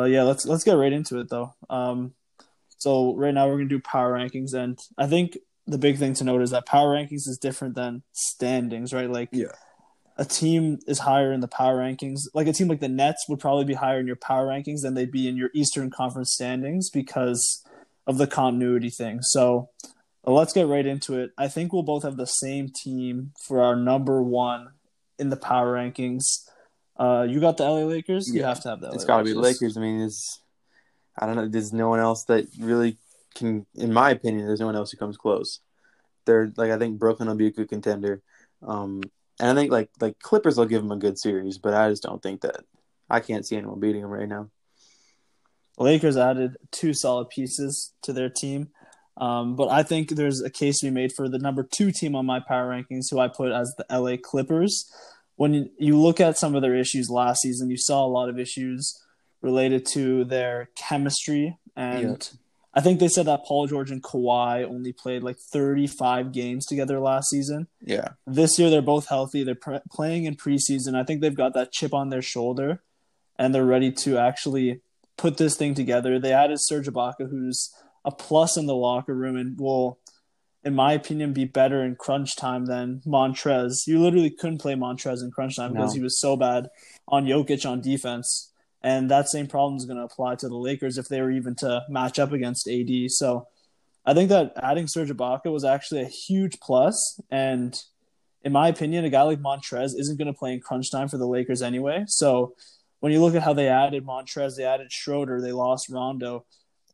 Uh, yeah, let's let's get right into it though. Um, so right now we're gonna do power rankings, and I think the big thing to note is that power rankings is different than standings, right? Like, Yeah. a team is higher in the power rankings. Like a team like the Nets would probably be higher in your power rankings than they'd be in your Eastern Conference standings because of the continuity thing. So uh, let's get right into it. I think we'll both have the same team for our number one in the power rankings. Uh, you got the LA Lakers. You Yeah. have to have the. LA It's got to be Lakers. I mean, it's I don't know. There's no one else that really can, in my opinion, there's no one else who comes close. They're like I think Brooklyn will be a good contender, um, and I think like like Clippers will give them a good series, but I just don't think that I can't see anyone beating them right now. Lakers added two solid pieces to their team. Um, but I think there's a case to be made for the number two team on my power rankings, who I put as the LA Clippers. When you, you look at some of their issues last season, you saw a lot of issues related to their chemistry. And I think they said that Paul George and Kawhi only played like 35 games together last season. Yeah, This year, they're both healthy. They're pre- playing in preseason. I think they've got that chip on their shoulder, and they're ready to actually put this thing together. They added Serge Ibaka, who's a plus in the locker room and will, in my opinion, be better in crunch time than Montrezl. You literally couldn't play Montrezl in crunch time because he was so bad on Jokic on defense. And that same problem is going to apply to the Lakers if they were even to match up against AD. So I think that adding Serge Ibaka was actually a huge plus. And in my opinion, a guy like Montrezl isn't going to play in crunch time for the Lakers anyway. So when you look at how they added Montrezl, they added Schroeder, they lost Rondo.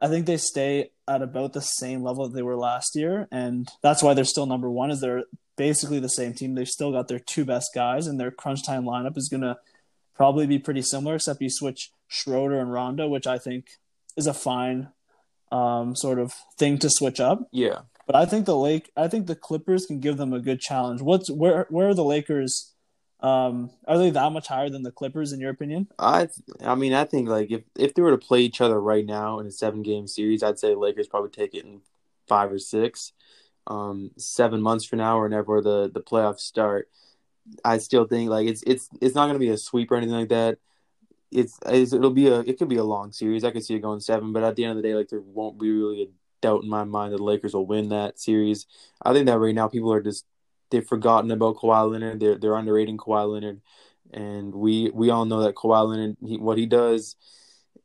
I think they stay at about the same level that they were last year, and that's why they're still number one. Is they're basically the same team. They've still got their two best guys, and their crunch time lineup is gonna probably be pretty similar, except you switch Schroeder and Rondo, which I think is a fine um, sort of thing to switch up. yeah. But I think the Lake, I think the Clippers can give them a good challenge. What's where? Where are the Lakers? Um, are they that much higher than the Clippers in your opinion? I I mean I think like if if they were to play each other right now in a seven game series, I'd say Lakers probably take it in five or six. Um, seven months from now, or whenever the the playoffs start, I still think like it's it's it's not going to be a sweep or anything like that. It's, it's it'll be a it could be a long series. I could see it going seven, but at the end of the day, like there won't be really a doubt in my mind that the Lakers will win that series. I think that right now people are just they've forgotten about Kawhi Leonard. They're they're underrating Kawhi Leonard, and we we all know that Kawhi Leonard he, what he does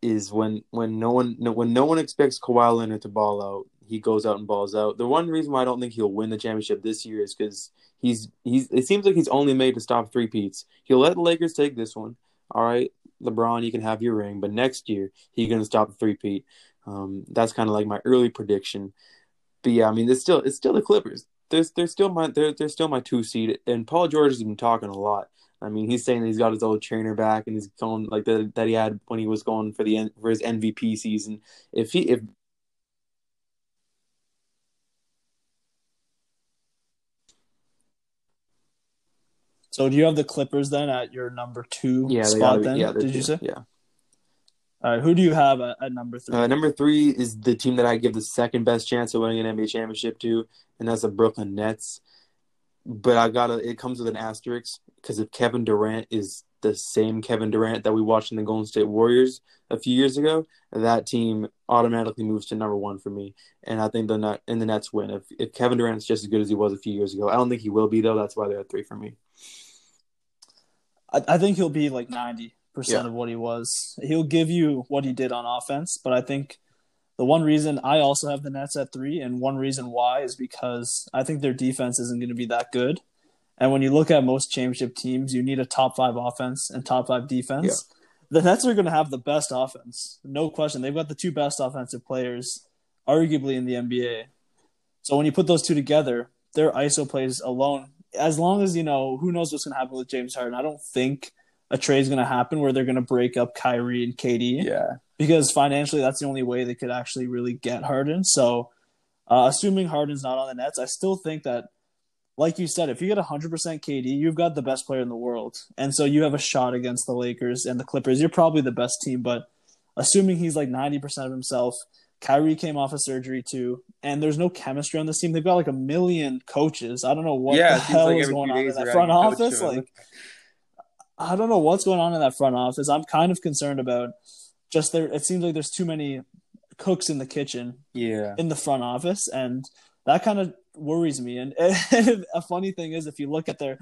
is when when no one when no one expects Kawhi Leonard to ball out, he goes out and balls out. The one reason why I don't think he'll win the championship this year is because he's he's it seems like he's only made to stop three peats. He'll let the Lakers take this one. All right, LeBron, you can have your ring, but next year he's gonna stop the three peat. Um, that's kind of like my early prediction. But yeah, I mean, it's still it's still the Clippers. They're, they're still my they're, they're still my two seed, and Paul George has been talking a lot. I mean, he's saying he's got his old trainer back, and he's going like the, that he had when he was going for the for his MVP season. If he if So do you have the Clippers then at your number two yeah, spot? be- then yeah, did you say? yeah. All right, who do you have at, at number three? Uh, number three is the team that I give the second best chance of winning an NBA championship to, and that's the Brooklyn Nets. But I gotta, it comes with an asterisk because if Kevin Durant is the same Kevin Durant that we watched in the Golden State Warriors a few years ago, that team automatically moves to number one for me. And I think the Net and the Nets win. If if Kevin Durant's just as good as he was a few years ago, I don't think he will be though. That's why they're at three for me. I, I think he'll be like ninety percent Yeah. of what he was. He'll give you what he did on offense, but I think the one reason I also have the Nets at three, and one reason why is because I think their defense isn't going to be that good. And when you look at most championship teams, you need a top five offense and top five defense. The Nets are going to have the best offense, no question. They've got the two best offensive players, arguably in the NBA. So when you put those two together, their ISO plays alone. As long as you know, who knows what's going to happen with James Harden? I don't think a trade's going to happen where they're going to break up Kyrie and KD Yeah, because financially that's the only way they could actually really get Harden. So, uh, assuming Harden's not on the Nets, I still think that, like you said, if you get 100% KD, you've got the best player in the world, and so you have a shot against the Lakers and the Clippers. You're probably the best team, but assuming he's like 90% of himself. Kyrie came off of surgery too, and there's no chemistry on this team. They've got like a million coaches. I don't know what yeah. the hell like is going on in that front adding a coach office. Like, I don't know what's going on in that front office. I'm kind of concerned about just there. It seems like there's too many cooks in the kitchen Yeah. in the front office, and that kind of worries me. And, and a funny thing is, if you look at their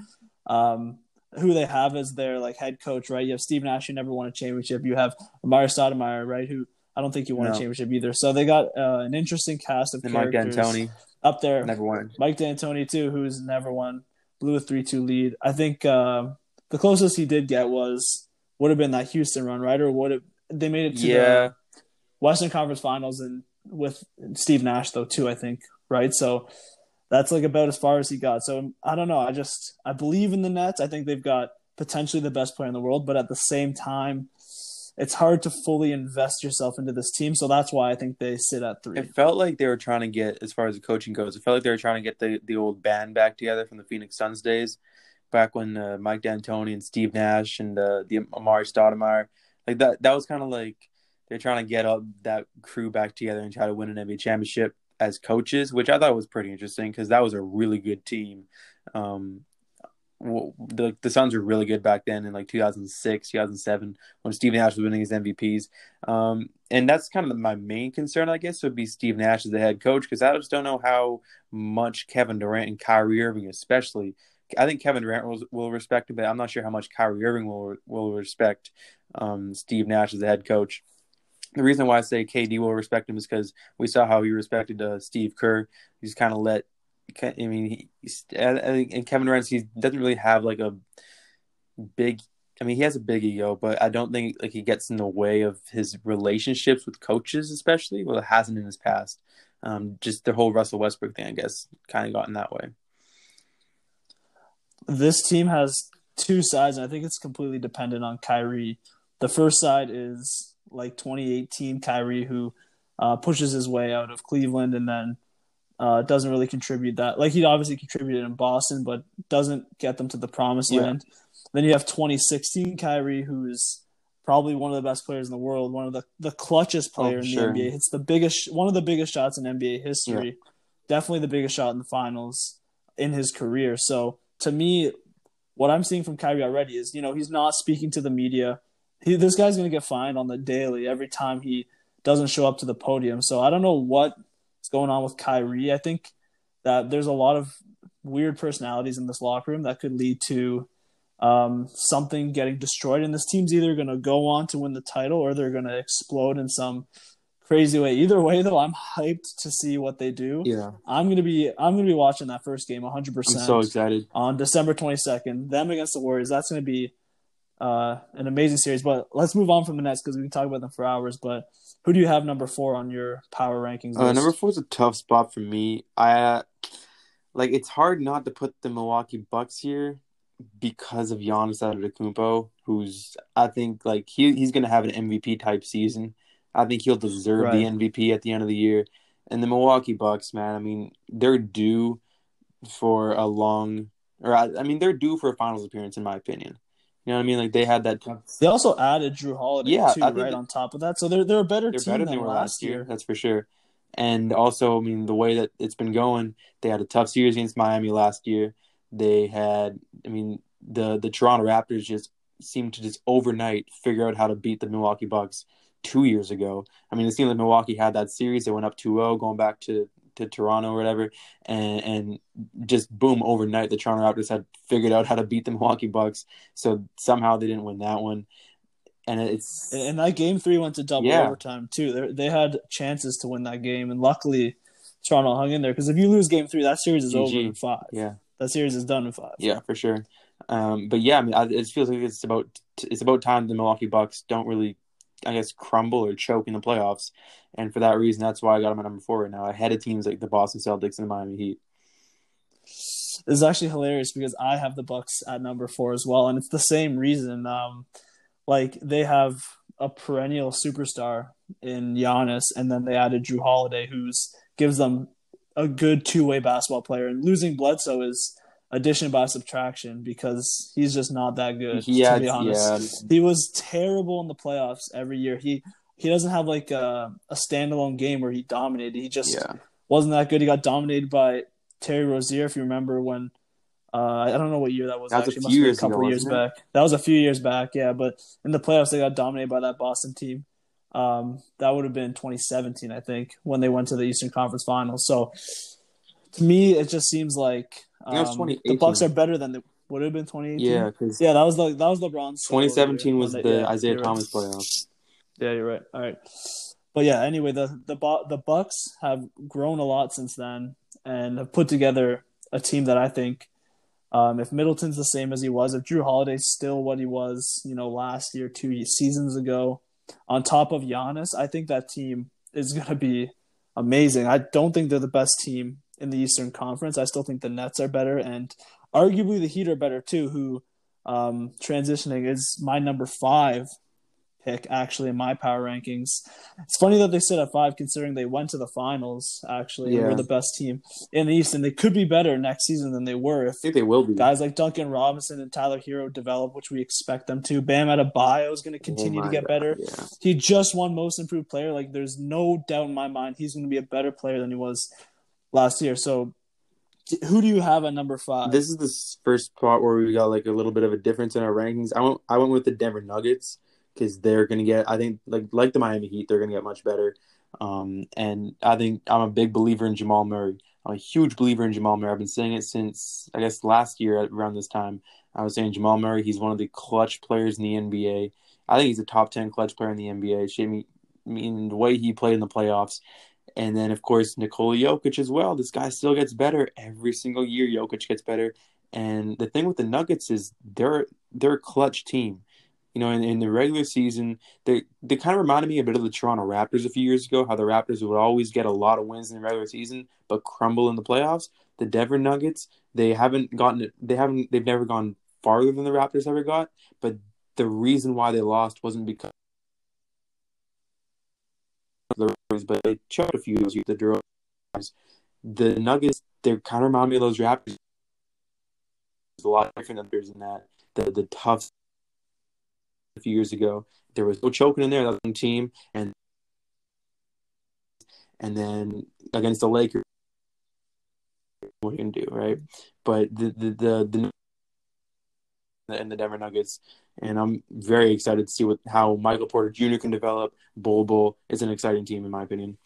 um, who they have as their like head coach, right? You have Steve Nash, who never won a championship. You have Amar'e Stoudemire, right? Who I don't think he won No. a championship either. So they got uh, an interesting cast of And Mike D'Antoni up there. never won. Mike D'Antoni too, who's never won, blew a three-two lead. I think um the closest he did get was would have been that Houston run, right? Or would have they made it to Yeah. the Western Conference Finals and with Steve Nash though too, I think, right? So that's like about as far as he got. So I don't know. I just I believe in the Nets. I think they've got potentially the best player in the world, but at the same time, it's hard to fully invest yourself into this team. So that's why I think they sit at three. It felt like they were trying to get, as far as the coaching goes, it felt like they were trying to get the, the old band back together from the Phoenix Suns days, back when uh, Mike D'Antoni and Steve Nash and uh, the Amar'e Stoudemire, like that. That was kind of like they're trying to get up that crew back together and try to win an NBA championship as coaches, which I thought was pretty interesting because that was a really good team. Um, the the Suns were really good back then in like 2006, 2007 when Steve Nash was winning his MVPs. Um, and that's kind of my main concern, I guess, would be Steve Nash as the head coach because I just don't know how much Kevin Durant and Kyrie Irving, especially. I think Kevin Durant will, will respect him, but I'm not sure how much Kyrie Irving will will respect um, Steve Nash as the head coach. The reason why I say KD will respect him is because we saw how he respected uh, Steve Kerr. He's kind of let. I mean, he's, and Kevin Durant he doesn't really have like a big I mean, he has a big ego, but I don't think like he gets in the way of his relationships with coaches, especially. Well, it hasn't in his past. Um, just the whole Russell Westbrook thing, I guess, kind of got in that way. This team has two sides, and I think it's completely dependent on Kyrie. The first side is like 2018 Kyrie, who uh, pushes his way out of Cleveland and then uh, doesn't really contribute that. Like he obviously contributed in Boston, but doesn't get them to the promised Yeah. land. Then you have 2016 Kyrie, who's probably one of the best players in the world, one of the the clutchest player Oh, in sure. the NBA. Hits the biggest, one of the biggest shots in NBA history. Definitely the biggest shot in the finals in his career. So to me, what I'm seeing from Kyrie already is, you know, he's not speaking to the media. He, this guy's going to get fined on the daily every time he doesn't show up to the podium. So I don't know what's going on with Kyrie. I think that there's a lot of weird personalities in this locker room that could lead to um, something getting destroyed. And this team's either going to go on to win the title or they're going to explode in some crazy way. Either way, though, I'm hyped to see what they do. Yeah, I'm gonna be I'm gonna be watching that first game 100 I'm percent so excited. on December 22nd. Them against the Warriors. That's going to be uh, an amazing series. But let's move on from the Nets because we can talk about them for hours. But who do you have number four on your power rankings? Uh, number four is a tough spot for me. I uh, like it's hard not to put the Milwaukee Bucks here because of Giannis Antetokounmpo, who's I think like he he's gonna have an MVP type season. I think he'll deserve Right. the MVP at the end of the year. And the Milwaukee Bucks, man, I mean, they're due for a long, or I, I mean, they're due for a finals appearance, in my opinion. You know what I mean? Like they had that. They also added Jrue Holiday Yeah, too, right on top of that. So they're they're a better They're team better than than they were last year. That's for sure. And also, I mean, the way that it's been going, they had a tough series against Miami last year. They had, I mean, the the Toronto Raptors just seemed to just overnight figure out how to beat the Milwaukee Bucks two years ago. I mean, it seemed like Milwaukee had that series. They went up 2-0 going back to to Toronto or whatever, and and just boom overnight, the Toronto Raptors had figured out how to beat the Milwaukee Bucks. So somehow they didn't win that one, and it's And that game three went to double Yeah. overtime too. They they had chances to win that game, and luckily Toronto hung in there. Because if you lose game three, that series is over in five. yeah. That series is done in five. Yeah, for sure. Um, but yeah, I mean, it feels like it's about it's about time the Milwaukee Bucks don't really, I guess, crumble or choke in the playoffs, and for that reason, that's why I got them at number four right now, ahead of teams like the Boston Celtics and the Miami Heat. This is actually hilarious because I have the Bucks at number four as well, and it's the same reason. Um, like they have a perennial superstar in Giannis, and then they added Jrue Holiday, who's gives them a good two way basketball player. And losing Bledsoe is addition by subtraction because he's just not that good. Yeah, to be honest, yeah, he was terrible in the playoffs every year. He he doesn't have like a, a standalone game where he dominated. He just yeah. wasn't that good. He got dominated by Terry Rozier, if you remember when. Uh, I don't know what year that was. That was a actually, It few years a couple ago, years wasn't back. That was a few years back, yeah. But in the playoffs, they got dominated by that Boston team. Um, that would have been 2017, I think, when they went to the Eastern Conference Finals. So to me, it just seems like um, the Bucks are better than the would have been 2018. Yeah, yeah, that was the that was LeBron's. 2017 was the yeah, Isaiah Thomas right. playoffs. Yeah, you're right. All right, but yeah, anyway, the the the Bucks have grown a lot since then and have put together a team that I think, um, if Middleton's the same as he was, if Jrue Holiday's still what he was, you know, last year, two seasons ago, on top of Giannis, I think that team is going to be amazing. I don't think they're the best team in the Eastern Conference. I still think the Nets are better, and arguably the Heat are better too. Who um, transitioning is my number five pick actually in my power rankings. It's funny that they sit at five considering they went to the finals actually yeah. and were the best team in the East and they could be better next season than they were if I think they will be. Guys like Duncan Robinson and Tyler Herro develop, which we expect them to. Bam Adebayo is going to continue oh to get God, better. Yeah. He just won Most Improved Player. Like there's no doubt in my mind he's going to be a better player than he was last year. So who do you have at number five? This is the first spot where we got like a little bit of a difference in our rankings. I went I went with the Denver Nuggets because they're going to get. I think like like the Miami Heat, they're going to get much better. Um, and I think I'm a big believer in Jamal Murray. I'm a huge believer in Jamal Murray. I've been saying it since I guess last year around this time. I was saying Jamal Murray. He's one of the clutch players in the NBA. I think he's a top ten clutch player in the NBA. Jamie, I mean the way he played in the playoffs. And then of course Nikola Jokic as well. This guy still gets better every single year. Jokic gets better. And the thing with the Nuggets is they're they're a clutch team. You know, in, in the regular season, they they kind of reminded me a bit of the Toronto Raptors a few years ago. How the Raptors would always get a lot of wins in the regular season, but crumble in the playoffs. The Denver Nuggets, they haven't gotten they haven't they've never gone farther than the Raptors ever got. But the reason why they lost wasn't because the but they choked a few of the Durant. The Nuggets, they kind of remind me of those Raptors. There's a lot different than that. The the tough a few years ago. There was no choking in there. That was team, and and then against the Lakers, what you can do, right? But the the the, the and the Denver Nuggets, and I'm very excited to see what how Michael Porter Jr. can develop. Bol Bol is an exciting team in my opinion.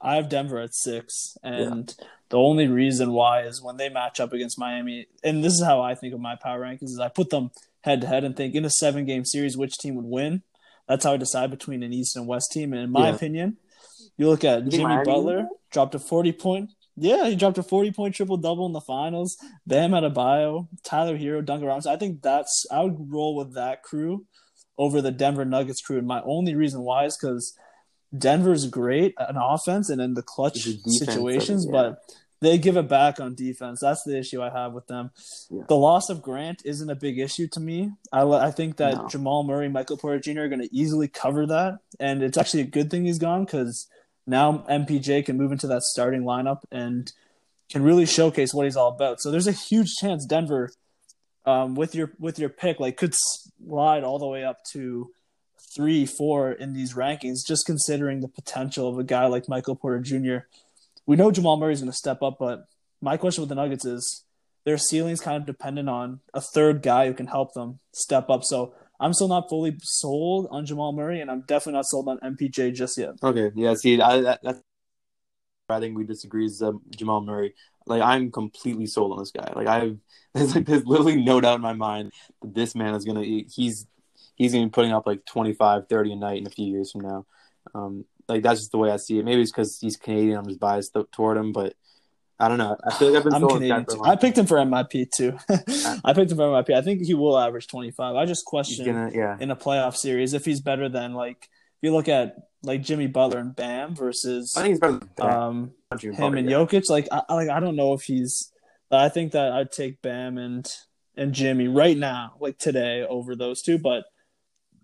I have Denver at six, and yeah. the only reason why is when they match up against Miami, and this is how I think of my power rankings: is I put them head to head and think in a seven game series which team would win. That's how I decide between an East and West team. And in my yeah. opinion, you look at Jimmy Butler dropped a forty point. Yeah, he dropped a forty point triple double in the finals. Bam Adebayo, Tyler Herro, Duncan Robinson. I think that's I would roll with that crew over the Denver Nuggets crew. And my only reason why is because Denver's great an offense and in the clutch situations, yeah. but they give it back on defense. That's the issue I have with them. Yeah. The loss of Grant isn't a big issue to me. I, I think that no. Jamal Murray, Michael Porter Jr. are going to easily cover that, and it's actually a good thing he's gone because now MPJ can move into that starting lineup and can really showcase what he's all about. So there's a huge chance Denver, um, with your with your pick, like could slide all the way up to three, four in these rankings, just considering the potential of a guy like Michael Porter Jr we know Jamal Murray is going to step up, but my question with the Nuggets is their ceiling's kind of dependent on a third guy who can help them step up. So I'm still not fully sold on Jamal Murray, and I'm definitely not sold on MPJ just yet. Okay, yeah. See, I that, that's I think we disagree is um, Jamal Murray. Like I'm completely sold on this guy. Like I've there's like there's literally no doubt in my mind that this man is gonna he's he's gonna be putting up like 25, 30 a night in a few years from now. Um, like that's just the way I see it. Maybe it's because he's Canadian. I'm just biased toward him, but I don't know. I feel like I've been. I'm Canadian too. I picked him for MIP too. I picked him for MIP. I think he will average 25. I just question gonna, yeah. in a playoff series if he's better than like if you look at like Jimmy Butler and Bam versus I think he's better than um, him Butler, and yeah. Jokic. Like I like I don't know if he's. I think that I'd take Bam and and Jimmy right now, like today, over those two. But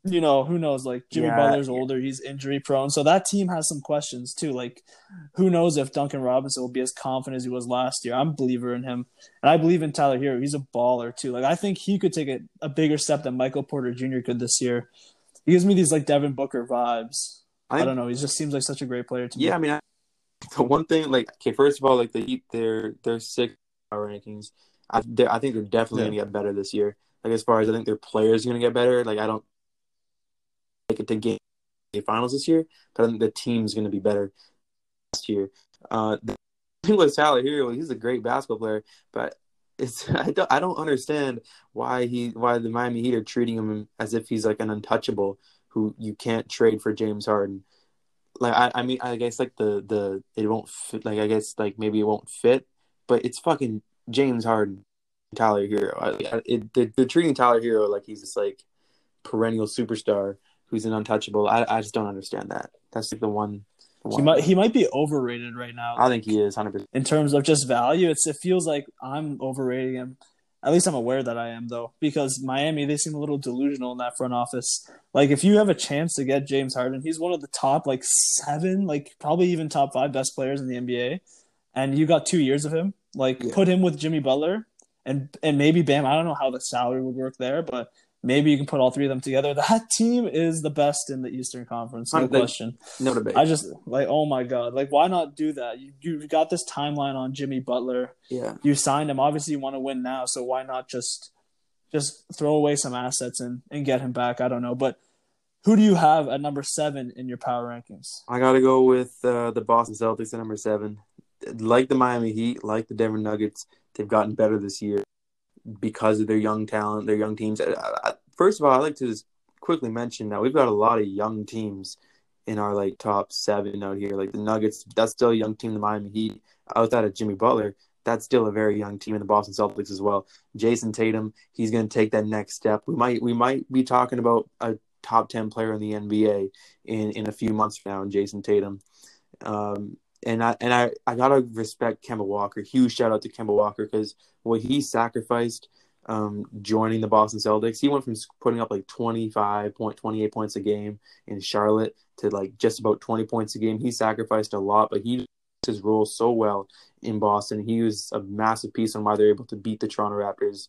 you know, who knows? Like Jimmy yeah, Butler's older, he's injury prone. So that team has some questions too. Like, who knows if Duncan Robinson will be as confident as he was last year? I'm a believer in him. And I believe in Tyler Herro. He's a baller too. Like I think he could take a, a bigger step than Michael Porter Jr. could this year. He gives me these like Devin Booker vibes. I, I don't know. He just seems like such a great player to me. Yeah, I mean, I, the one thing, like, okay, first of all, like the Heat, they're they're six rankings. I, I think they're definitely yeah. gonna get better this year. Like as far as I think their players are gonna get better. Like I don't make it to game finals this year, but I think the team's going to be better last year. Uh, thing with Tyler Herro, he's a great basketball player, but it's I don't I don't understand why he why the Miami Heat are treating him as if he's like an untouchable who you can't trade for James Harden. Like I, I mean I guess like the the it won't fit like I guess like maybe it won't fit, but it's fucking James Harden, Tyler Herro. I, it, they're, they're treating Tyler Herro like he's just like perennial superstar who's an untouchable. I I just don't understand that. That's like the one. The He might he might be overrated right now. I think he is hundred percent. in terms of just value. It's it feels like I'm overrating him. At least I'm aware that I am though, because Miami they seem a little delusional in that front office. Like if you have a chance to get James Harden, he's one of the top like seven, like probably even top five best players in the NBA, and you got two years of him. Like Yeah. put him with Jimmy Butler and and maybe Bam. I don't know how the salary would work there, but maybe you can put all three of them together. That team is the best in the Eastern Conference, no question. No debate. I just like, oh my god, like why not do that? You you got this timeline on Jimmy Butler. yeah. You signed him. Obviously, you want to win now, so why not just just throw away some assets and and get him back? I don't know, but who do you have at number seven in your power rankings? I got to go with uh, the Boston Celtics at number seven. Like the Miami Heat, like the Denver Nuggets, they've gotten better this year because of their young talent, their young teams. I- I- First of all, I'd like to just quickly mention that we've got a lot of young teams in our like top seven out here. Like the Nuggets, that's still a young team. The Miami Heat, outside of Jimmy Butler, that's still a very young team in the Boston Celtics as well. Jayson Tatum, he's going to take that next step. We might we might be talking about a top ten player in the NBA in in a few months from now, in Jayson Tatum. Um, and I and I, I gotta respect Kemba Walker. Huge shout out to Kemba Walker because what he sacrificed um, joining the Boston Celtics, he went from putting up like twenty five point twenty eight points a game in Charlotte to like just about twenty points a game. He sacrificed a lot, but he his role so well in Boston. He was a massive piece on why they're able to beat the Toronto Raptors.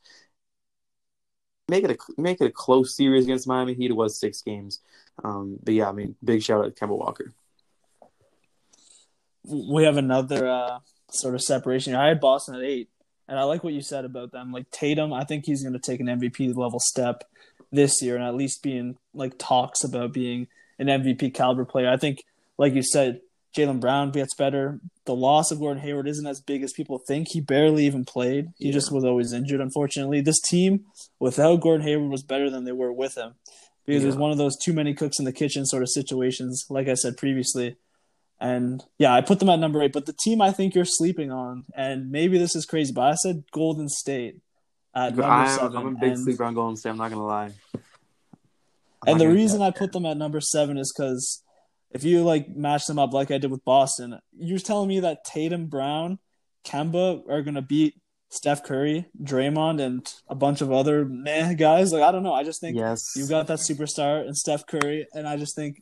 Make it a make it a close series against Miami Heat. It was six games, um, but yeah, I mean, big shout out to Kemba Walker. We have another uh, sort of separation. I had Boston at eight, and I like what you said about them. Like Tatum, I think he's going to take an MVP level step this year, and at least be in like talks about being an MVP caliber player. I think, like you said, Jaylen Brown gets better. The loss of Gordon Hayward isn't as big as people think. He barely even played. He Yeah. just was always injured, unfortunately. This team, without Gordon Hayward, was better than they were with him. Because it was one of those too many cooks in the kitchen sort of situations, like I said previously. And yeah, I put them at number eight. But the team I think you're sleeping on, and maybe this is crazy, but I said Golden State at number I'm, seven. I'm a big and- sleeper on Golden State. I'm not gonna lie. I'm and the reason I put them at number seven is because if you like match them up like I did with Boston, you're telling me that Tatum, Brown, Kemba are gonna beat Steph Curry, Draymond, and a bunch of other meh guys. Like I don't know. I just think yes, you've got that superstar and Steph Curry, and I just think,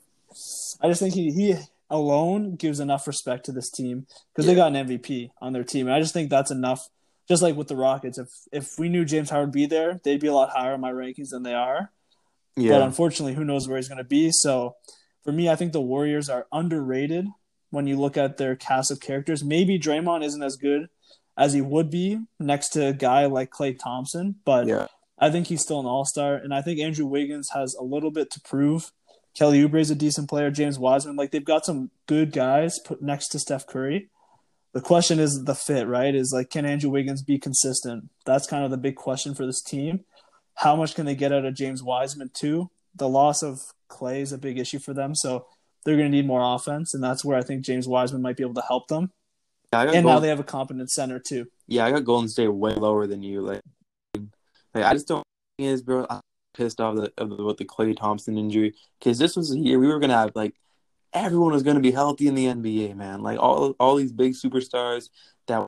I just think he he alone gives enough respect to this team because they got an MVP on their team, and I just think that's enough. Just like with the Rockets, if if we knew James Howard would be there, they'd be a lot higher in my rankings than they are. Yeah. But unfortunately, who knows where he's going to be? So for me, I think the Warriors are underrated when you look at their cast of characters. Maybe Draymond isn't as good as he would be next to a guy like Klay Thompson, but yeah, I think he's still an all star. And I think Andrew Wiggins has a little bit to prove. Kelly Oubre is a decent player. James Wiseman, like they've got some good guys put next to Steph Curry. The question is the fit, right? Is like, can Andrew Wiggins be consistent? That's kind of the big question for this team. How much can they get out of James Wiseman too? The loss of Klay is a big issue for them, so they're going to need more offense, and that's where I think James Wiseman might be able to help them. Yeah, I got And now Golden, they have a competent center too. yeah, I got Golden State way lower than you. Like, like I just don't think it is, bro. I'm pissed off the, the Klay Thompson injury because this was a year we were gonna have like everyone was gonna be healthy in the NBA, man. Like all all these big superstars that were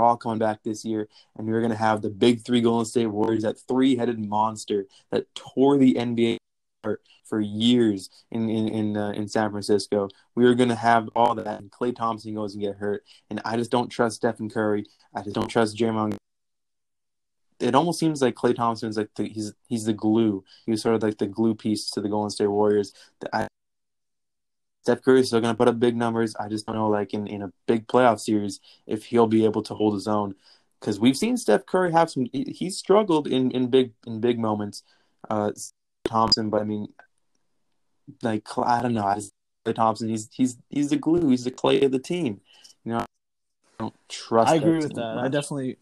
all coming back this year, and we were gonna have the big three Golden State Warriors, that three headed monster that tore the NBA apart for years in in in, uh, in San Francisco. We were gonna have all that, and Klay Thompson goes and get hurt, and I just don't trust Stephen Curry. I just don't trust Draymond. It almost seems like Klay Thompson's like the, he's he's the glue. He was sort of like the glue piece to the Golden State Warriors. The- I, Steph Curry is still going to put up big numbers. I just don't know, like in, in a big playoff series, if he'll be able to hold his own. Because we've seen Steph Curry have some. He, he's struggled in, in big in big moments. Uh, Thompson, but I mean, like I don't know. I just, Thompson, he's he's he's the glue. He's the clay of the team. You know, I don't trust. I agree with that. I definitely,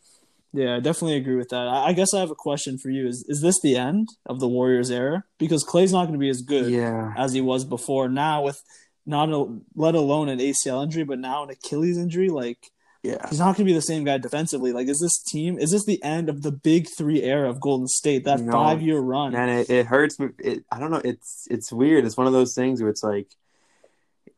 yeah, I definitely agree with that. I, guess I have a question for you: Is is this the end of the Warriors era? Because Klay's not going to be as good Yeah, as he was before. Now with not a, let alone an ACL injury, but now an Achilles injury, like yeah. he's not going to be the same guy defensively. Like, is this team? Is this the end of the Big Three era of Golden State? That No. five year run. Man, it, it hurts. It, I don't know. It's it's weird. It's one of those things where it's like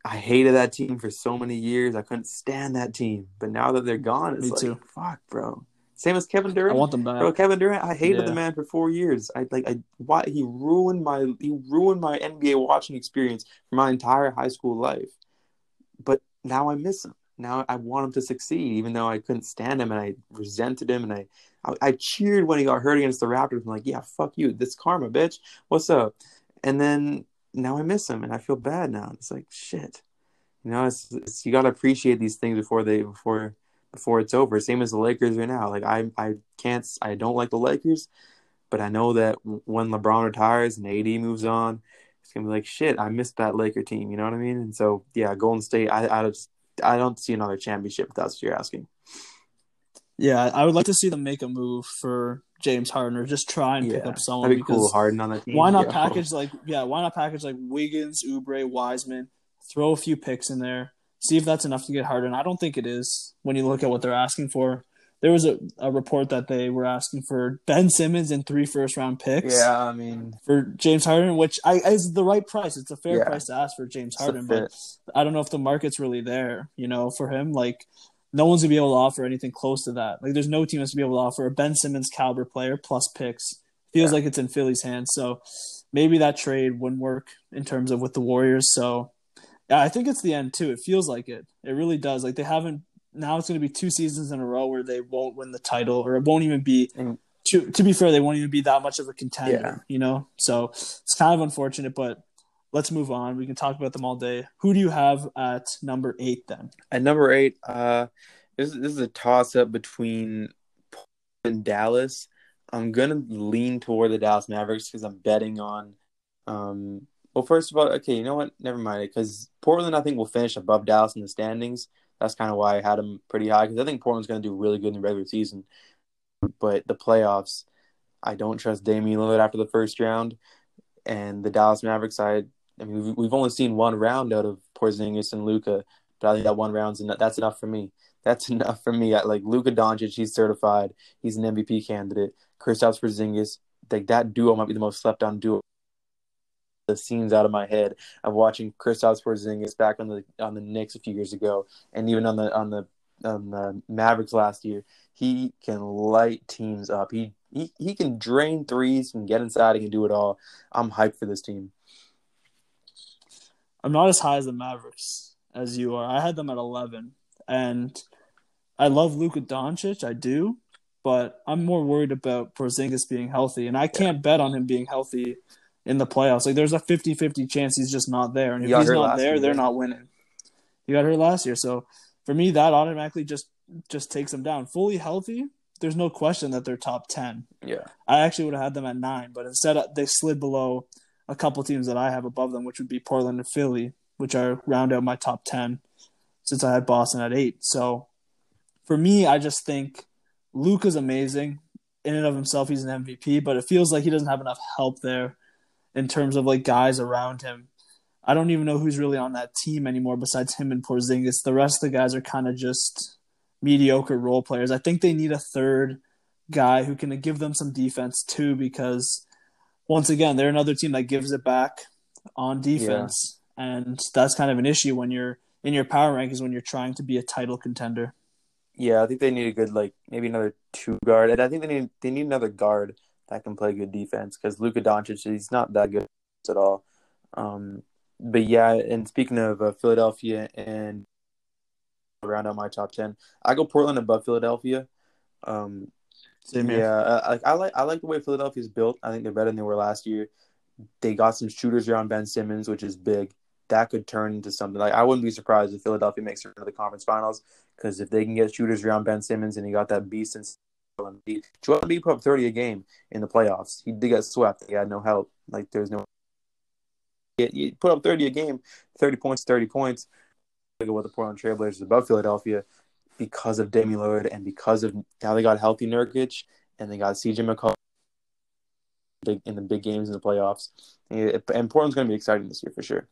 I hated that team for so many years. I couldn't stand that team, but now that they're gone, it's Me like too. fuck, bro. Same as Kevin Durant. I want them back. Bro, Kevin Durant, I hated Yeah. the man for four years. I like, I why he ruined my he ruined my NBA watching experience for my entire high school life. But now I miss him. Now I want him to succeed, even though I couldn't stand him and I resented him and I I, I cheered when he got hurt against the Raptors. I'm like, yeah, fuck you, this karma, bitch. What's up? And then now I miss him and I feel bad now. It's like shit. You know, it's, it's you got to appreciate these things before they before before it's over. Same as the Lakers right now. Like I I can't I don't like the Lakers, but I know that when LeBron retires and AD moves on, it's gonna be like shit. I missed that Laker team. You know what I mean? And so yeah, Golden State. I I just I don't see another championship. If that's what you're asking. Yeah, I would like to see them make a move for James Harden or just try and pick up someone that'd be because cool. Harden on that team. why not Yeah. package like yeah, why not package like Wiggins, Oubre, Wiseman, throw a few picks in there, see if that's enough to get Harden. I don't think it is when you look at what they're asking for. There was a, a report that they were asking for Ben Simmons and three first round picks Yeah, I mean, for James Harden, which I is the right price. It's a fair Yeah. price to ask for James Harden, but. I don't know if the market's really there, you know, for him. Like, no one's gonna be able to offer anything close to that. Like, there's no team that's gonna be able to offer a Ben Simmons caliber player plus picks. Feels Yeah. like it's in Philly's hands. So maybe that trade wouldn't work in terms of with the Warriors. So yeah, I think it's the end too. It feels like it. It really does. Like they haven't. Now it's gonna be two seasons in a row where they won't win the title, or it won't even be. To to be fair, they won't even be that much of a contender. Yeah. You know, so it's kind of unfortunate, but let's move on. We can talk about them all day. Who do you have at number eight then? At number eight, uh, this, this is a toss up between Portland and Dallas. I'm gonna lean toward the Dallas Mavericks because I'm betting on. Um, well, first of all, okay, you know what? Never mind it because Portland, I think, will finish above Dallas in the standings. That's kind of why I had them pretty high because I think Portland's gonna do really good in the regular season, but the playoffs, I don't trust Damian Lillard after the first round, and the Dallas Mavericks. I, I mean, we've, we've only seen one round out of Porzingis and Luka, but I think that one round's enough. That's enough for me. That's enough for me. I, like Luka Doncic, he's certified. He's an MVP candidate. Kristaps Porzingis, like that duo might be the most slept on duo. The scenes out of my head of watching Kristaps Porzingis back on the on the Knicks a few years ago, and even on the on the on the Mavericks last year. He can light teams up. He he he can drain threes, can get inside, he can do it all. I'm hyped for this team. I'm not as high as the Mavericks as you are. I had them at 11, and I love Luka Doncic. I do, but I'm more worried about Porzingis being healthy, and I can't bet on him being healthy in the playoffs. Like, there's a 50-50 chance he's just not there, and if he's not there, year, they're not winning. He got hurt last year, so for me, that automatically just just takes them down. Fully healthy, there's no question that they're top 10. Yeah. I actually would have had them at nine, but instead uh, they slid below a couple teams that I have above them, which would be Portland and Philly, which are round out my top ten. Since I had Boston at eight, so for me, I just think Luke is amazing in and of himself. He's an MVP, but it feels like he doesn't have enough help there in terms of like guys around him. I don't even know who's really on that team anymore besides him and Porzingis. The rest of the guys are kind of just mediocre role players. I think they need a third guy who can give them some defense too, because once again, they're another team that gives it back on defense, and that's kind of an issue when you're in your power rankings when you're trying to be a title contender. Yeah, I think they need a good like maybe another two guard, and I think they need they need another guard that can play good defense because Luka Doncic he's not that good at all. Um, but yeah, and speaking of uh, Philadelphia and round out my top ten, I go Portland above Philadelphia. Um, Same here. yeah, I, I like I like the way Philadelphia's built. I think they're better than they were last year. They got some shooters around Ben Simmons, which is big. That could turn into something. Like I wouldn't be surprised if Philadelphia makes it to the conference finals because if they can get shooters around Ben Simmons and he got that beast and Embiid, Joel Embiid put up thirty a game in the playoffs. He did get swept. He had no help. Like there's no you put up 30 a game, 30 points, 30 points. Look at what the Portland Trailblazers above Philadelphia because of Damian Lillard and because of now they got healthy Nurkic and they got CJ McCollum big in the big games in the playoffs. And Portland's going to be exciting this year for sure.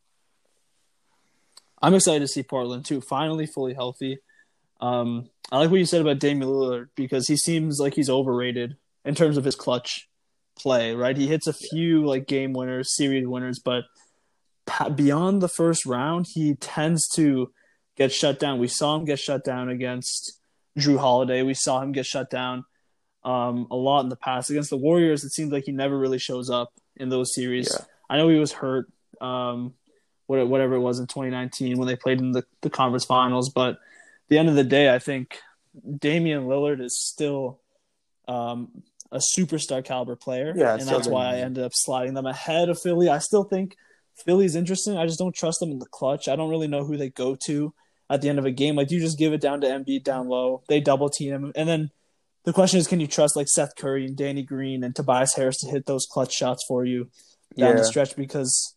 I'm excited to see Portland too, finally fully healthy. Um, I like what you said about Damian Lillard because he seems like he's overrated in terms of his clutch play. Right, he hits a few like game winners, series winners, but beyond the first round, he tends to get shut down. We saw him get shut down against Jrue Holiday. We saw him get shut down um, a lot in the past against the Warriors. It seems like he never really shows up in those series. Yeah. I know he was hurt, um, whatever it was in 2019 when they played in the, the conference finals. But the end of the day, I think Damian Lillard is still um, a superstar caliber player, yeah, and that's why I ended up sliding them ahead of Philly. I still think Philly's interesting. I just don't trust them in the clutch. I don't really know who they go to at the end of a game. Like, you just give it down to Embiid down low. They double team him, and then the question is, can you trust like Seth Curry and Danny Green and Tobias Harris to hit those clutch shots for you down yeah. the stretch? Because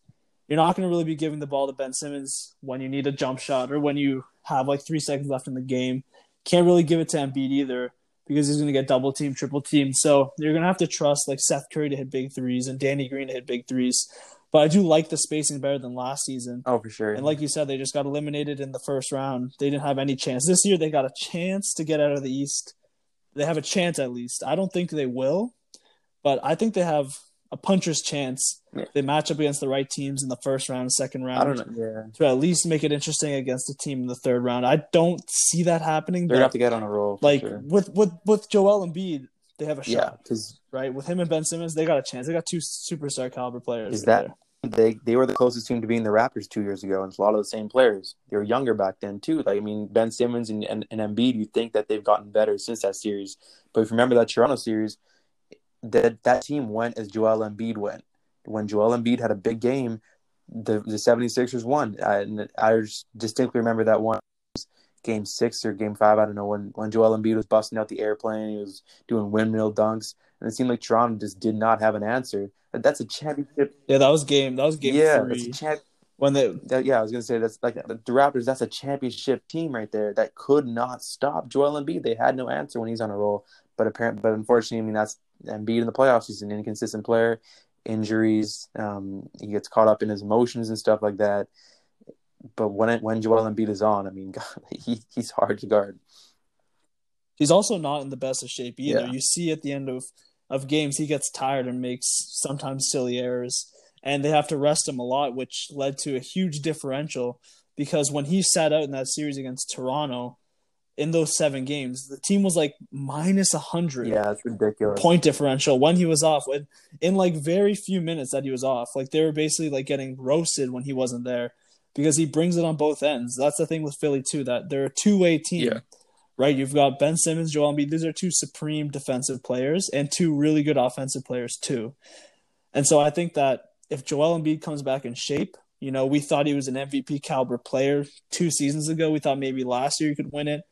you're not going to really be giving the ball to Ben Simmons when you need a jump shot or when you have like three seconds left in the game. Can't really give it to Embiid either because he's going to get double team, triple team. So you're going to have to trust like Seth Curry to hit big threes and Danny Green to hit big threes. But I do like the spacing better than last season. Oh, for sure. And like you said, they just got eliminated in the first round. They didn't have any chance. This year, they got a chance to get out of the East they have a chance at least. I don't think they will, but I think they have a puncher's chance. Yeah. They match up against the right teams in the first round, second round. I don't know. Yeah. To at least make it interesting against a team in the third round. I don't see that happening. They're gonna have to get on a roll. Like sure. with with with Joel Embiid, they have a shot. Yeah, because right with him and Ben Simmons, they got a chance. They got two superstar caliber players. Is that there they they were the closest team to being the Raptors two years ago, and it's a lot of the same players. They were younger back then too. Like I mean, Ben Simmons and, and, and Embiid. You think that they've gotten better since that series, but if you remember that Toronto series, that that team went as Joel Embiid went. When Joel Embiid had a big game, the the 76ers won. I, and I distinctly remember that one game six or game five. I don't know when when Joel Embiid was busting out the airplane. He was doing windmill dunks, and it seemed like Toronto just did not have an answer that's a championship. Yeah, that was game. That was game. Yeah, three. that's a champ. When they, that, yeah, I was gonna say that's like the Raptors. That's a championship team right there that could not stop Joel Embiid. They had no answer when he's on a roll. But apparently, but unfortunately, I mean that's Embiid in the playoffs. He's an inconsistent player. Injuries. Um, he gets caught up in his emotions and stuff like that. But when it, when Joel Embiid is on, I mean, God, he he's hard to guard. He's also not in the best of shape either. Yeah. You see at the end of of games he gets tired and makes sometimes silly errors and they have to rest him a lot which led to a huge differential because when he sat out in that series against Toronto in those 7 games the team was like minus 100 yeah it's ridiculous point differential when he was off in, in like very few minutes that he was off like they were basically like getting roasted when he wasn't there because he brings it on both ends that's the thing with Philly too that they're a two-way team yeah right? You've got Ben Simmons, Joel Embiid. These are two supreme defensive players and two really good offensive players too. And so I think that if Joel Embiid comes back in shape, you know, we thought he was an MVP caliber player two seasons ago. We thought maybe last year he could win it.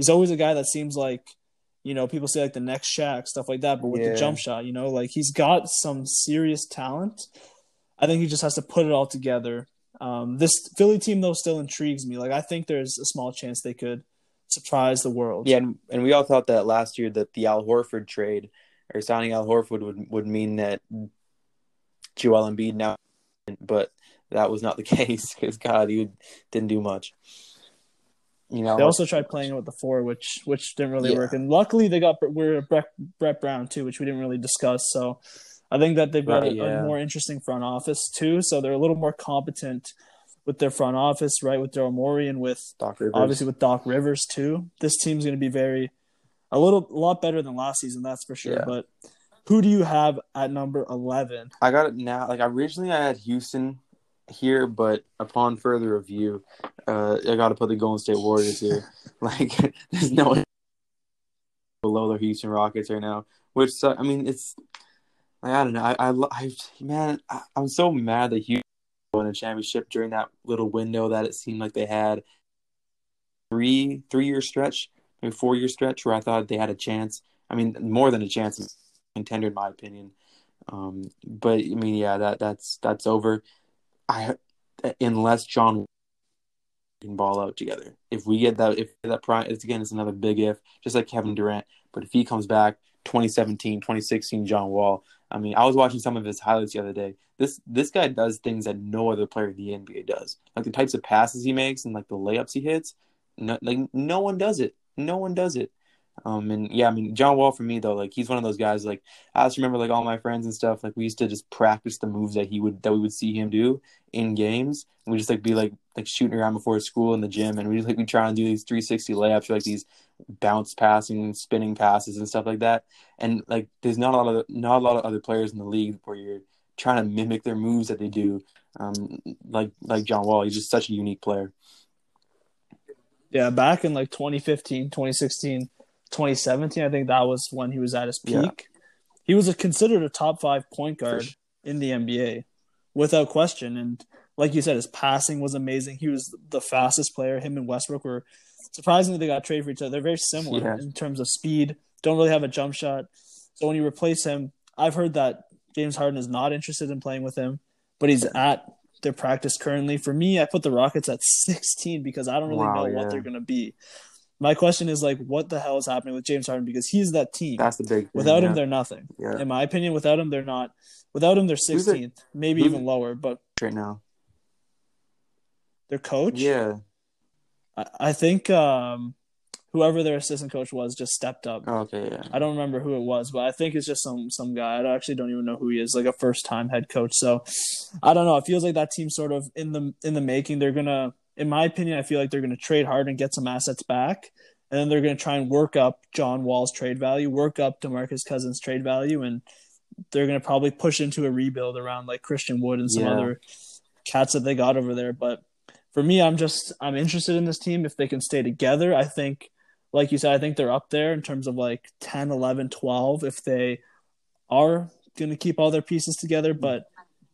He's always a guy that seems like, you know, people say like the next Shaq, stuff like that, but with yeah. the jump shot, you know, like he's got some serious talent. I think he just has to put it all together. Um, this Philly team though still intrigues me. Like I think there's a small chance they could surprise the world. Yeah, and, and we all thought that last year that the Al Horford trade or signing Al Horford would would mean that Joel Embiid now, but that was not the case because God, he didn't do much. You know, they also tried playing with the four, which which didn't really yeah. work, and luckily they got we're Brett, Brett Brown too, which we didn't really discuss. So I think that they've got right, a, yeah. a more interesting front office too, so they're a little more competent with their front office, right? With Daryl Morey and with obviously with Doc Rivers too. This team's going to be very a little a lot better than last season, that's for sure. Yeah. But who do you have at number eleven? I got it now. Like originally, I had Houston here, but upon further review, uh, I got to put the Golden State Warriors here. like, there's no one below the Houston Rockets right now. Which uh, I mean, it's like, I don't know. I, I, I man, I, I'm so mad that Houston won a championship during that little window that it seemed like they had three three year stretch, maybe four year stretch where I thought they had a chance. I mean, more than a chance, contender in my opinion. Um, but I mean, yeah, that that's that's over. I unless John Wall can ball out together. If we get that, if that prime, it's again, it's another big if, just like Kevin Durant. But if he comes back, 2017, 2016, John Wall. I mean, I was watching some of his highlights the other day. This this guy does things that no other player in the NBA does. Like the types of passes he makes and like the layups he hits. No, like no one does it. No one does it. Um, and yeah, I mean, John Wall for me though, like he's one of those guys. Like I just remember, like all my friends and stuff. Like we used to just practice the moves that he would that we would see him do in games. And we just like be like like shooting around before school in the gym, and we just like be trying to do these 360 layups, or, like these bounce passing, spinning passes, and stuff like that. And like, there's not a lot of not a lot of other players in the league where you're trying to mimic their moves that they do. Um, like like John Wall, he's just such a unique player. Yeah, back in like 2015, 2016 2017, I think that was when he was at his peak. Yeah. He was a, considered a top five point guard sure. in the NBA, without question. And like you said, his passing was amazing. He was the fastest player. Him and Westbrook were surprisingly they got traded for each other. They're very similar yeah. in terms of speed. Don't really have a jump shot. So when you replace him, I've heard that James Harden is not interested in playing with him, but he's at their practice currently. For me, I put the Rockets at 16 because I don't really wow, know yeah. what they're going to be. My question is like, what the hell is happening with James Harden? Because he's that team. That's the big. Thing, without yeah. him, they're nothing. Yeah. In my opinion, without him, they're not. Without him, they're 16th, maybe even lower. But right now, their coach. Yeah. I, I think um, whoever their assistant coach was just stepped up. Oh, okay, yeah. I don't remember who it was, but I think it's just some some guy. I actually don't even know who he is, like a first time head coach. So I don't know. It feels like that team's sort of in the in the making. They're gonna, in my opinion, I feel like they're gonna trade hard and get some assets back and then they're going to try and work up John Wall's trade value, work up DeMarcus Cousins' trade value, and they're going to probably push into a rebuild around like Christian Wood and some yeah. other cats that they got over there. But for me, I'm just I'm interested in this team if they can stay together. I think, like you said, I think they're up there in terms of like 10, 11, 12 if they are going to keep all their pieces together. But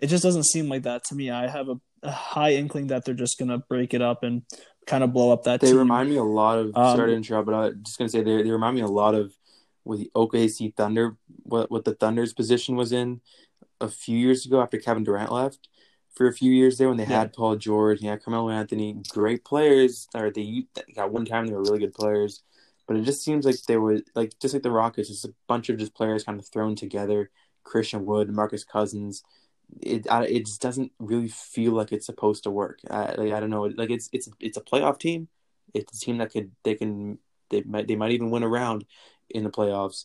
it just doesn't seem like that to me. I have a, a high inkling that they're just going to break it up and kind of blow up that. They team. remind me a lot of. Um, sorry to interrupt, but I'm just gonna say they they remind me a lot of with the OKC Thunder. What what the Thunder's position was in a few years ago after Kevin Durant left. For a few years there, when they yeah. had Paul George, yeah, Carmelo Anthony, great players. Or they got one time they were really good players, but it just seems like they were like just like the Rockets, just a bunch of just players kind of thrown together. Christian Wood, Marcus Cousins, it I, it just doesn't really feel like it's supposed to work. I, like, I don't know, like it's it's it's a playoff team. It's a team that could they can they might they might even win a round in the playoffs,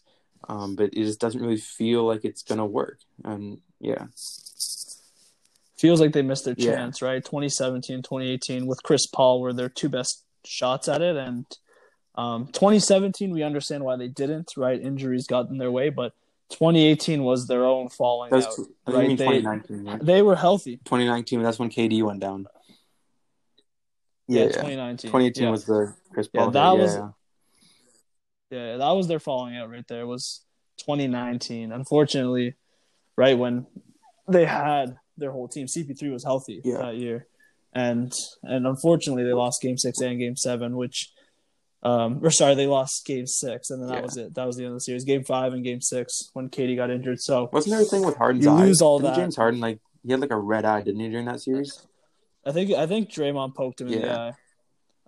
um, but it just doesn't really feel like it's gonna work. And yeah, feels like they missed their chance, yeah. right? 2017, 2018 with Chris Paul were their two best shots at it, and um, 2017 we understand why they didn't, right? Injuries got in their way, but 2018 was their own falling that's, out. Right? They, 2019, right? they were healthy. 2019, that's when KD went down. Yeah, yeah 2019. 2018 yeah. was the Chris Paul. Yeah, that was. Yeah. that was their falling out right there. Was 2019. Unfortunately, right when they had their whole team, CP3 was healthy that year, and and unfortunately they lost Game Six and Game Seven, which um, or sorry, they lost game six, and then that yeah. was it. That was the end of the series. Game five and game six when KD got injured. So wasn't there a thing with Harden's you eye? lose all didn't that. James Harden like he had like a red eye, didn't he, during that series? I think I think Draymond poked him in the eye.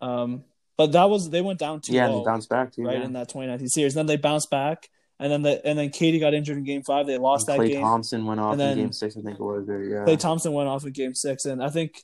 Um, but that was they went down two. Yeah, and they bounced back too, right yeah. in that 2019 series. Then they bounced back, and then the and then KD got injured in Game Five. They lost and that Klay game. Thompson went off in Game Six, I think it was. There, yeah. Klay Thompson went off in Game Six, and I think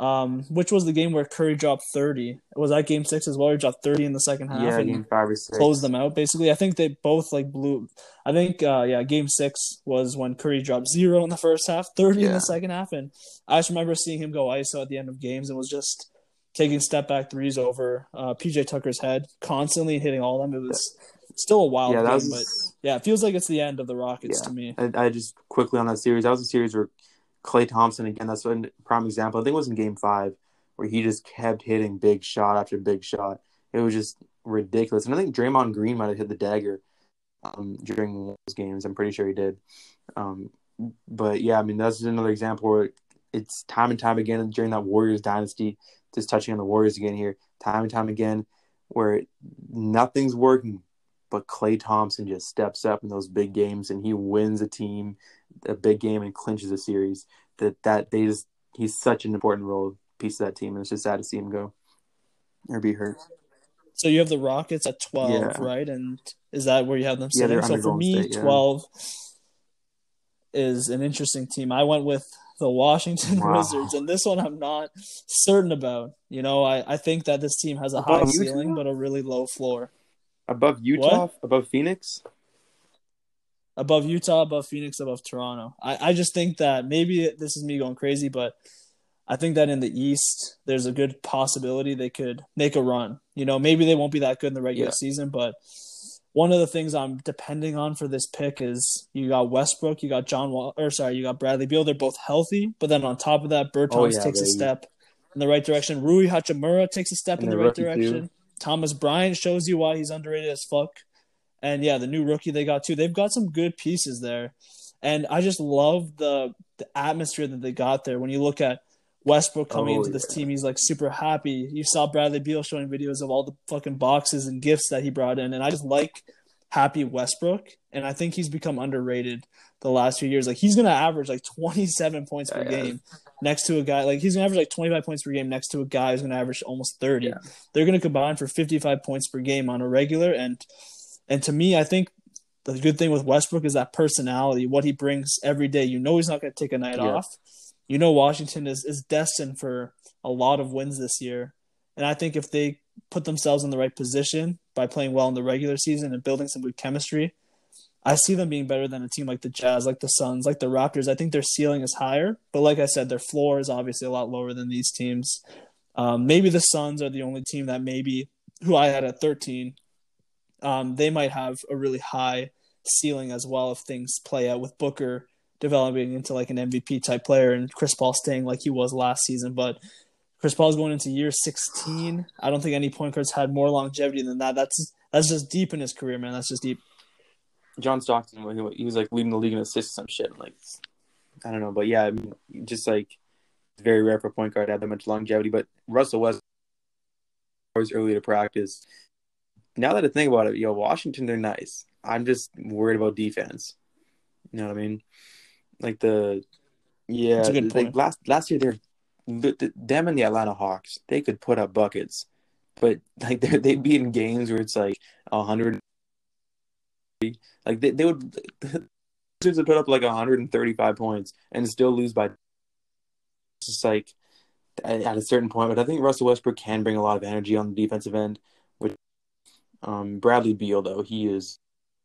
um, which was the game where Curry dropped 30. Was that game six as well? He dropped 30 in the second half. Yeah, game five or six. Closed them out, basically. I think they both, like, blew. I think, uh, yeah, game six was when Curry dropped zero in the first half, 30 yeah. in the second half. And I just remember seeing him go ISO at the end of games and was just taking step back threes over uh, PJ Tucker's head, constantly hitting all of them. It was still a wild yeah, game, was... but yeah, it feels like it's the end of the Rockets yeah. to me. I, I just quickly on that series, that was a series where Klay Thompson again. That's a prime example. I think it was in Game Five where he just kept hitting big shot after big shot. It was just ridiculous. And I think Draymond Green might have hit the dagger um, during those games. I'm pretty sure he did. Um, but yeah, I mean that's another example where it's time and time again during that Warriors dynasty. Just touching on the Warriors again here, time and time again, where nothing's working, but Klay Thompson just steps up in those big games and he wins a team a big game and clinches a series. That that they just he's such an important role piece of that team, and it's just sad to see him go or be hurt. So you have the Rockets at twelve, Yeah. right? And is that where you have them Yeah, sitting? they're so for me, State, yeah. twelve is an interesting team. I went with the Washington Wow. Wizards, and this one I'm not certain about. You know, I, I think that this team has a high ceiling but a really low floor. Above Utah, above Phoenix. above Utah, above Phoenix, above Toronto. I, I just think that maybe this is me going crazy, but I think that in the East, there's a good possibility they could make a run. You know, maybe they won't be that good in the regular Yeah. season, but one of the things I'm depending on for this pick is you got Westbrook, you got John Wall, or sorry, you got Bradley Beal. They're both healthy, but then on top of that, Bertans Oh, yeah, takes a step in the right direction. Rui Hachimura takes a step And in the right direction. too. Thomas Bryant shows you why he's underrated as fuck. And yeah, the new rookie they got too. They've got some good pieces there. And I just love the the atmosphere that they got there. When you look at Westbrook coming Oh, into this yeah. team, he's like super happy. You saw Bradley Beal showing videos of all the fucking boxes and gifts that he brought in. And I just like happy Westbrook. And I think he's become underrated the last few years. Like he's gonna average like twenty seven points per Yeah, yeah. game next to a guy like he's gonna average like twenty five points per game next to a guy who's gonna average almost thirty. Yeah. They're gonna combine for fifty five points per game on a regular and and to me I think the good thing with Westbrook is that personality, what he brings every day. You know he's not gonna take a night Yeah. off. You know Washington is, is destined for a lot of wins this year. And I think if they put themselves in the right position by playing well in the regular season and building some good chemistry, I see them being better than a team like the Jazz, like the Suns, like the Raptors. I think their ceiling is higher, but like I said, their floor is obviously a lot lower than these teams. Um, maybe the Suns are the only team that maybe who I had at 13. Um, they might have a really high ceiling as well if things play out with Booker developing into like an MVP type player and Chris Paul staying like he was last season. But Chris Paul's going into year 16. I don't think any point guards had more longevity than that. That's that's just deep in his career, man. That's just deep. John Stockton, he, he was like leading the league in assists some shit. Like, I don't know, but yeah, I mean, just like it's very rare for a point guard to have that much longevity. But Russell West was early to practice. Now that I think about it, yo, Washington, they're nice. I'm just worried about defense. You know what I mean? Like the yeah, That's a good like last last year they're the, the, them and the Atlanta Hawks. They could put up buckets, but like they they'd be in games where it's like a hundred. Like they, they would Wizards would put up like 135 points and still lose by. It's just like at a certain point, but I think Russell Westbrook can bring a lot of energy on the defensive end. Which um, Bradley Beal though he is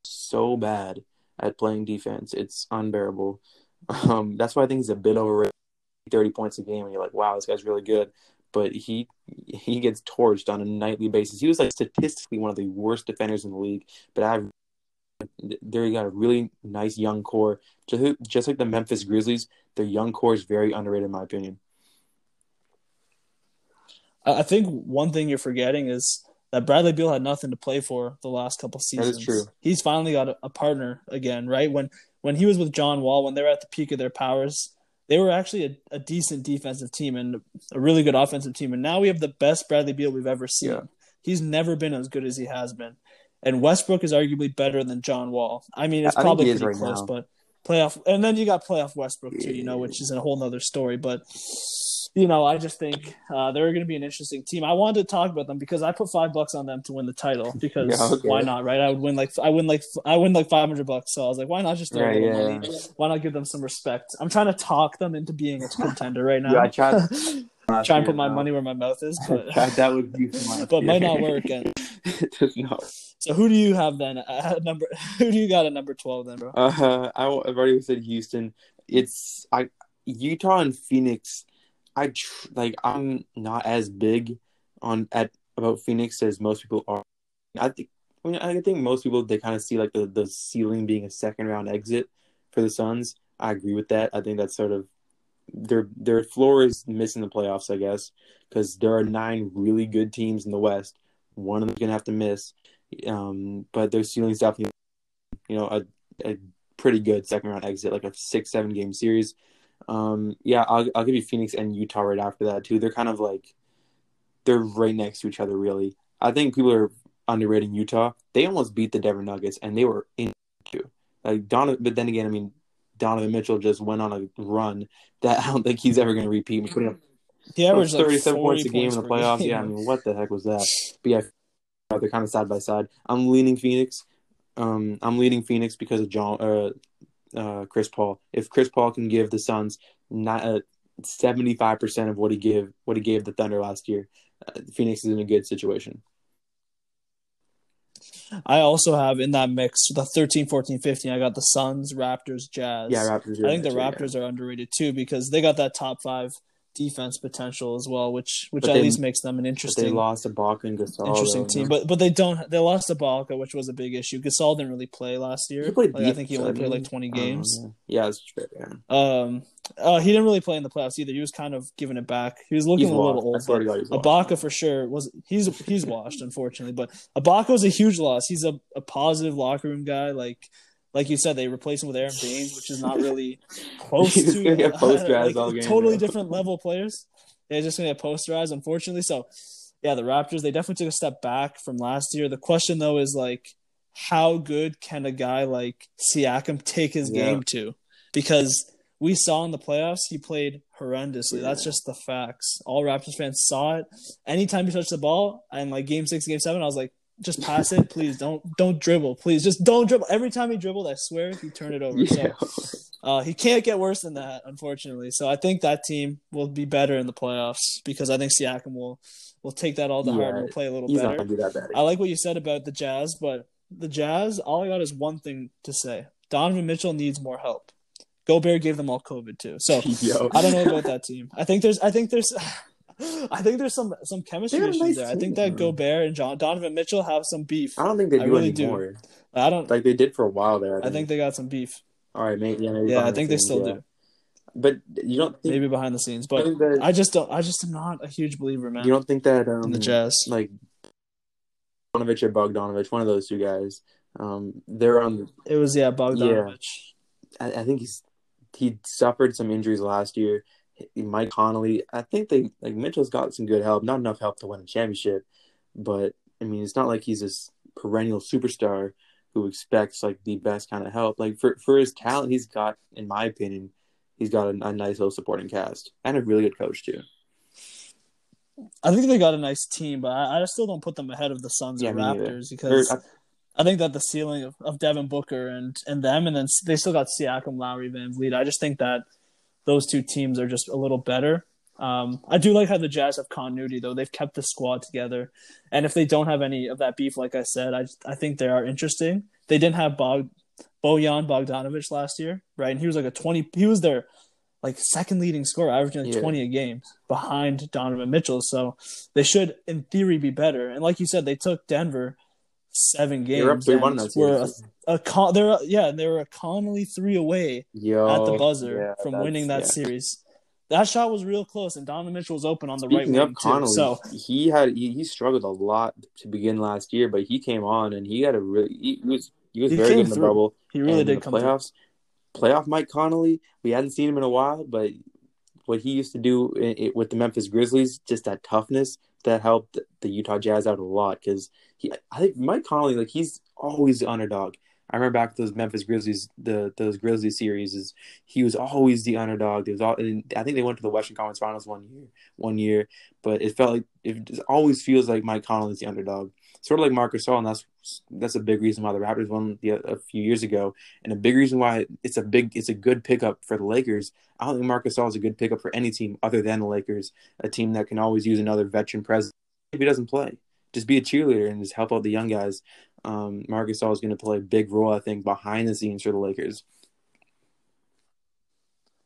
so bad at playing defense, it's unbearable. Um, that's why I think he's a bit overrated. 30 points a game, and you're like, wow, this guy's really good. But he he gets torched on a nightly basis. He was like statistically one of the worst defenders in the league. But I've they got a really nice young core, just just like the Memphis Grizzlies. Their young core is very underrated, in my opinion. I think one thing you're forgetting is that Bradley Beal had nothing to play for the last couple That seasons. is true. He's finally got a, a partner again, right? When when he was with John Wall, when they were at the peak of their powers, they were actually a, a decent defensive team and a really good offensive team. And now we have the best Bradley Beal we've ever seen. Yeah. He's never been as good as he has been. And Westbrook is arguably better than John Wall. I mean, it's I probably pretty right close, now. but playoff. And then you got playoff Westbrook too, you know, which is a whole nother story. But you know, I just think uh, they're going to be an interesting team. I wanted to talk about them because I put five bucks on them to win the title because Yeah, okay. why not, right? I would win like I win like I win like five hundred bucks, so I was like, why not just throw Right, a little yeah. money? Why not give them some respect? I'm trying to talk them into being a contender right now. Yeah, I tried try and put my money where my mouth is, but that would be but might not work. And it does not. so who do you have then? At number who do you got at number twelve then, bro? Uh, I, I've already said Houston. It's I Utah and Phoenix. I tr- like I'm not as big on at about Phoenix as most people are. I think I, mean, I think most people they kind of see like the the ceiling being a second round exit for the Suns. I agree with that. I think that's sort of their their floor is missing the playoffs, I guess, because there are nine really good teams in the West. One of them's gonna have to miss, um, but their ceiling's definitely you know a, a pretty good second round exit, like a six seven game series. Um, yeah, I'll I'll give you Phoenix and Utah right after that too. They're kind of like they're right next to each other. Really, I think people are underrating Utah. They almost beat the Denver Nuggets, and they were in too. Like Donovan, but then again, I mean Donovan Mitchell just went on a run that I don't think he's ever going to repeat. Putting up He averaged like 37 points a game points in the playoffs. game. Yeah, I mean, what the heck was that? But yeah, they're kind of side by side. I'm leaning Phoenix. Um, I'm leaning Phoenix because of John, uh, uh, Chris Paul. If Chris Paul can give the Suns not uh, 75% of what he give what he gave the Thunder last year, uh, Phoenix is in a good situation. I also have in that mix the 13, 14, 15. I got the Suns, Raptors, Jazz. Yeah, Raptors. I think the Raptors are underrated too because they got that top five defense potential as well, which which But at they- least makes them an But they interesting lost to Baca and Gasol. interesting though, team. But but they don't they lost to Balka, which was a big issue. Gasol didn't really play last year. He played Like, I think he only played like twenty games. Yeah, that's true. Yeah. Um, uh, he didn't really play in the playoffs either. He was kind of giving it back. He was looking He's a little washed. Old. swear to but God. Ibaka for sure was he's he's washed unfortunately, but Ibaka was a huge loss. He's a, a positive locker room guy. Like like you said, they replaced him with Aron Baynes, which is not really close He's to get posterized like, all game, totally bro. different level players. They're just gonna get posterized, unfortunately. So yeah, the Raptors they definitely took a step back from last year. The question though is like, how good can a guy like Siakam take his Yeah. game to? Because we saw in the playoffs he played horrendously. Yeah. That's just the facts. All Raptors fans saw it. Anytime he touched the ball, and like game six, game seven, I was like, just pass it, please. Don't don't dribble, please. Just don't dribble. Every time he dribbled, I swear he turned it over. Yeah. So uh, he can't get worse than that, unfortunately. So I think that team will be better in the playoffs because I think Siakam will will take that all to heart and will play a little He's better. gonna do that bad. I like what you said about the Jazz, but the Jazz, all I got is one thing to say: Donovan Mitchell needs more help. Gobert gave them all COVID too, so Yo. I don't know about that team. I think there's, I think there's, I think there's some some chemistry They got a issues nice there. I think that man. Gobert and John Donovan Mitchell have some beef. I don't think they I do really do. anymore. I don't. Like they did for a while there. I I think. think they got some beef. All right, mate. Yeah, maybe Yeah, I behind the think they scenes, still yeah. do. But you don't think Maybe behind the scenes, but think that, I just don't. I just am not a huge believer, man. you don't think that um in the Jazz. like Bogdanovich or Bogdanovich, one of those two guys, um, they're on. It was yeah, Bogdanovich. I, I think he's he suffered some injuries last year. Mike Conley, I think they like Mitchell's got some good help, not enough help to win a championship, but I mean it's not like he's this perennial superstar who expects like the best kind of help. Like for for his talent, he's got, in my opinion, he's got a, a nice little supporting cast and a really good coach too. I think they got a nice team, but I, I still don't put them ahead of the Suns Yeah, or. Raptors Or, because I- I think that the ceiling of, of Devin Booker and, and them, and then they still got Siakam, Lowry, VanVleet. I just think that those two teams are just a little better. Um, I do like how the Jazz have continuity, though. They've kept the squad together. And if they don't have any of that beef, like I said, I, I think they are interesting. They didn't have Bog, Bojan Bogdanovich last year, right? And he was like a 20, he was their like second leading scorer, averaging like Yeah. 20 a game behind Donovan Mitchell. So they should, in theory, be better. And like you said, they took Denver seven games. They're up three one and in that were series. a, a con- they're yeah, they were a Conley three away Yo, at the buzzer yeah, from winning that yeah. series. That shot was real close, and Donovan Mitchell was open on the right Speaking wing of too. Conley, So he had he, he struggled a lot to begin last year, but he came on and he had a really he, was he was He very good in the through. bubble. he really did come the through. playoffs. Playoff Mike Conley, we hadn't seen him in a while, but what he used to do i i with the Memphis Grizzlies, just that toughness that helped the Utah Jazz out a lot. Because he, I think Mike Conley, like he's always the underdog. I remember back to those Memphis Grizzlies, the those Grizzlies series, is he was always the underdog. There was all, I think they went to the Western Conference Finals one year, one year, but it felt like it always feels like Mike Conley's the underdog, sort of like Marcus Gasol, and that's that's a big reason why the Raptors won the, a few years ago, and a big reason why it's a big it's a good pickup for the Lakers. I don't think Marcus Gasol is a good pickup for any team other than the Lakers, a team that can always use another veteran presence if he doesn't play. Just be a cheerleader and just help out the young guys. Um, Marcus Gasol is going to play a big role, I think, behind the scenes for the Lakers.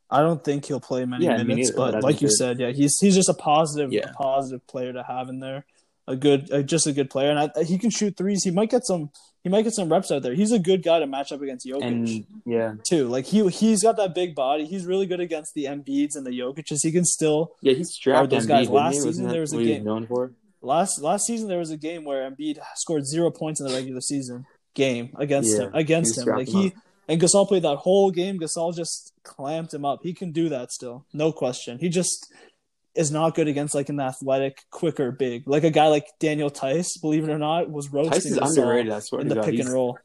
I don't think he'll play many Yeah, minutes, but like you said, yeah, he's he's just a positive, Yeah. a positive player to have in there. A good, uh, just a good player, and I, he can shoot threes. He might get some, he might get some reps out there. He's a good guy to match up against Jokic And yeah, too. Like he he's got that big body. He's really good against the Embiids and the Jokic's. He can still yeah, he's strapped. those Embiid, guys last season, there was a game- known for. last last season there was a game where Embiid scored zero points in the regular season game against Yeah, him against him. Like him he and Gasol played that whole game. Gasol just clamped him up. He can do that still, no question. He just is not good against like an athletic, quicker big, like a guy like Daniel Theis. Believe it or not, was roasting Theis underrated. I swear in the God, pick he's, and roll.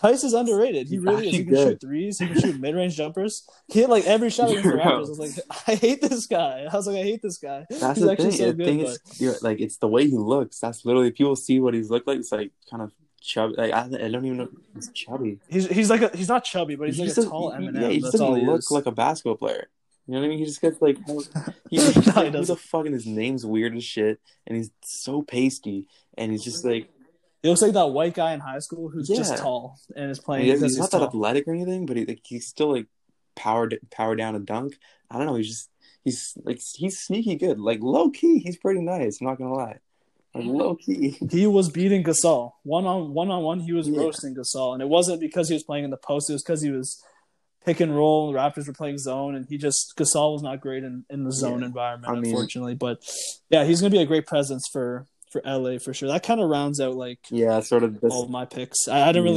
Theis is underrated. He really is. He can good. shoot threes. He can shoot mid range jumpers. He hit like every shot against the Raptors. I was like, I hate this guy. I was like, I hate this guy. That's He's the actually thing. so the good. thing but is, you're, like it's the way he looks. That's literally people see what he's looked like. It's like kind of chubby. Like I, I don't even know. He's chubby. he's he's like a, he's not chubby, but he's He like just a tall Eminem. Yeah, he just That's all doesn't look is. like a basketball player. You know what I mean? He just gets like, he, he's he like, who the fuck? And his name's weird as shit, and he's so pasty, and he's just like, He looks like that white guy in high school who's just tall and is I playing mean, he's he's not that tall. athletic or anything, but he, like he's still like powered power down a dunk. I don't know. He's just he's like he's sneaky good. Like low key, he's pretty nice. I'm not gonna lie. Like low key. He was beating Gasol one on one on one. He was Yeah. roasting Gasol, and it wasn't because he was playing in the post. It was because he was pick and roll. The Raptors were playing zone, and he just Gasol was not great in, in the zone Yeah. environment, I mean- unfortunately. But yeah, he's gonna be a great presence for for LA for sure. That kind of rounds out like Yeah, sort of. This, all of my picks. I, I didn't really.